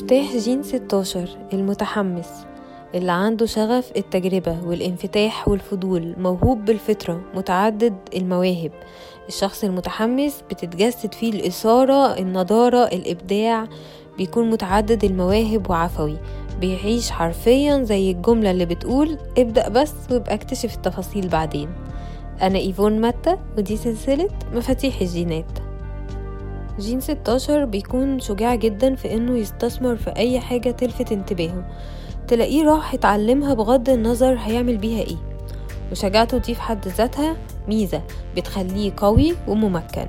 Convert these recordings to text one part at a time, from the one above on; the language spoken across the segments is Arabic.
مفتاح جين 16 المتحمس اللي عنده شغف التجربة والانفتاح والفضول موهوب بالفطرة متعدد المواهب. الشخص المتحمس بتتجسد فيه الإثارة النضارة الإبداع بيكون متعدد المواهب وعفوي. بيعيش حرفيا زي الجملة اللي بتقول ابدأ بس وابقى اكتشف التفاصيل بعدين. أنا إيفون متى؟ ودي سلسلة مفاتيح الجينات. جين 16 بيكون شجاع جدا في إنه يستثمر في أي حاجة تلفت انتباهه. تلاقيه راح يتعلمها بغض النظر هيعمل بيها إيه. وشجاعته دي في حد ذاتها ميزة بتخليه قوي وممكن.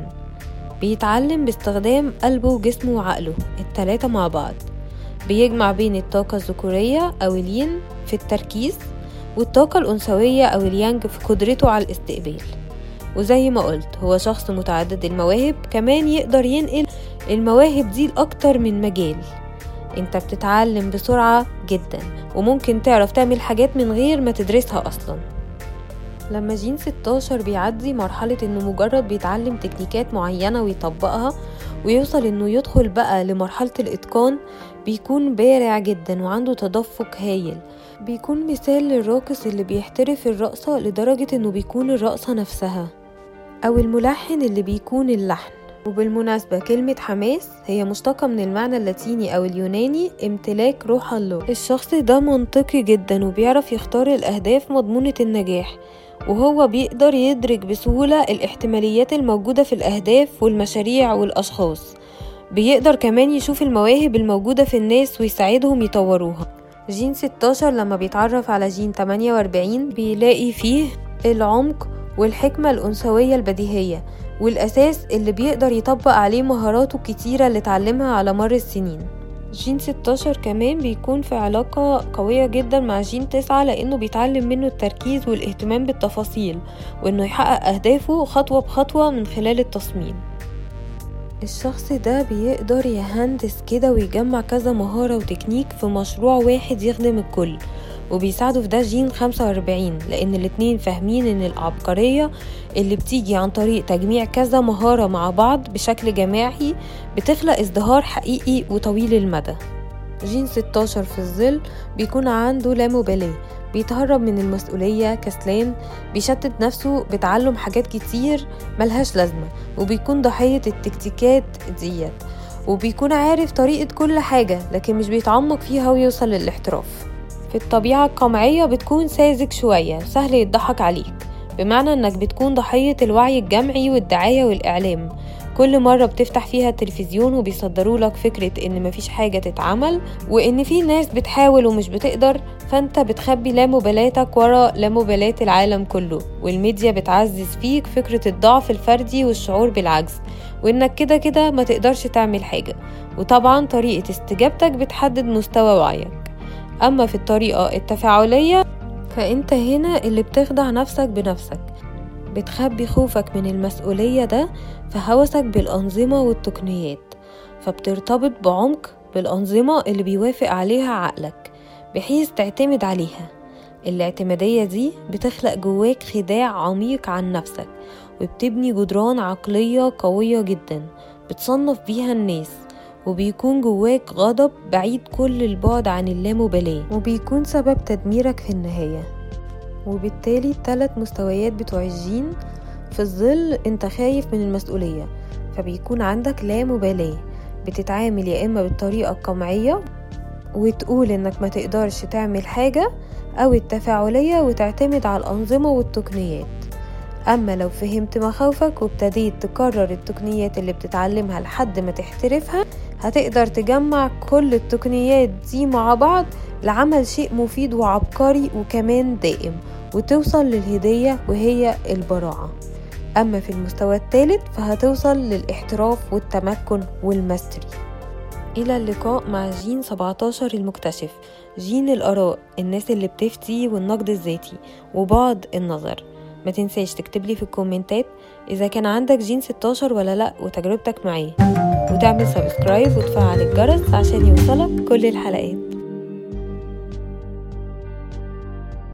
بيتعلم باستخدام قلبه وجسمه وعقله التلاتة مع بعض. بيجمع بين الطاقة الذكورية أو الين في التركيز والطاقة الأنثوية أو اليانج في قدرته على الاستقبال. وزي ما قلت هو شخص متعدد المواهب كمان يقدر ينقل المواهب دي لأكتر من مجال. انت بتتعلم بسرعة جدا وممكن تعرف تعمل حاجات من غير ما تدرسها أصلا. لما جين 16 بيعدي مرحلة إنه مجرد بيتعلم تكنيكات معينة ويطبقها ويوصل إنه يدخل بقى لمرحلة الإتقان بيكون بارع جدا وعنده تدفق هايل. بيكون مثال للراقص اللي بيحترف الرقصة لدرجة إنه بيكون الرقصة نفسها. أو الملحن اللي بيكون اللحن. وبالمناسبة كلمة حماس هي مشتقة من المعنى اللاتيني أو اليوناني امتلاك روح الله. الشخص ده منطقي جدا وبيعرف يختار الأهداف مضمونة النجاح وهو بيقدر يدرك بسهولة الاحتماليات الموجودة في الأهداف والمشاريع والأشخاص. بيقدر كمان يشوف المواهب الموجودة في الناس ويساعدهم يطوروها. جين 16 لما بيتعرف على جين 48 بيلاقي فيه العمق والحكمة الأنثوية البديهية والأساس اللي بيقدر يطبق عليه مهاراته الكتيرة اللي اتعلمها على مر السنين. جين 16 كمان بيكون في علاقة قوية جدا مع جين 9 لأنه بيتعلم منه التركيز والاهتمام بالتفاصيل وإنه يحقق أهدافه خطوة بخطوة من خلال التصميم. الشخص ده بيقدر يهندس كده ويجمع كذا مهارة وتكنيك في مشروع واحد يخدم الكل. وبيساعده في ده جين 45 لأن الاتنين فاهمين إن العبقرية اللي بتيجي عن طريق تجميع كذا مهارة مع بعض بشكل جماعي بتخلق ازدهار حقيقي وطويل المدى. جين 16 في الظل بيكون عنده لا مبالاة بيتهرب من المسؤولية كسلان بيشتت نفسه بتعلم حاجات كتير ملهاش لازمة وبيكون ضحية التكتيكات ديت وبيكون عارف طريقة كل حاجة لكن مش بيتعمق فيها ويوصل للاحتراف. في الطبيعة القمعية بتكون ساذج شوية سهل يضحك عليك. بمعنى إنك بتكون ضحية الوعي الجمعي والدعاية والإعلام. كل مرة بتفتح فيها التلفزيون وبيصدروا لك فكرة إن مفيش حاجة تتعمل وإن في ناس بتحاول ومش بتقدر فأنت بتخبي لا مبالاتك ورا لا مبالاة العالم كله. والميديا بتعزز فيك فكرة الضعف الفردي والشعور بالعجز. وإنك كده كده ما تقدرش تعمل حاجة. وطبعا طريقة استجابتك بتحدد مستوى وعيك. أما في الطريقة التفاعلية فأنت هنا اللي بتخدع نفسك بنفسك. بتخبي خوفك من المسؤولية ده في هوسك بالأنظمة والتقنيات. فبترتبط بعمق بالأنظمة اللي بيوافق عليها عقلك بحيث تعتمد عليها. الاعتمادية دي بتخلق جواك خداع عميق عن نفسك وبتبني جدران عقلية قوية جدا بتصنف بيها الناس. وبيكون جواك غضب بعيد كل البعد عن اللامبالاة وبيكون سبب تدميرك في النهاية. وبالتالي التلات مستويات بتوع الجين في الظل انت خايف من المسؤولية فبيكون عندك لا مبالاة بتتعامل يا إما بالطريقة القمعية وتقول إنك ما تقدرش تعمل حاجة أو التفاعلية وتعتمد على الأنظمة والتقنيات. أما لو فهمت مخاوفك وابتديت تكرر التقنيات اللي بتتعلمها لحد ما تحترفها هتقدر تجمع كل التقنيات دي مع بعض لعمل شيء مفيد وعبقري وكمان دائم وتوصل للهدية وهي البراعة. أما في المستوى الثالث فهتوصل للاحتراف والتمكن والماستري إلى اللقاء مع جين 17 المكتشف. جين الآراء الناس اللي بتفتي والنقد الذاتي وبعد النظر. ما تنساش تكتب لي في الكومنتات إذا كان عندك جين 16 ولا لأ وتجربتك معاه وتعمل subscribe وتفعل الجرس عشان يوصلك كل الحلقات.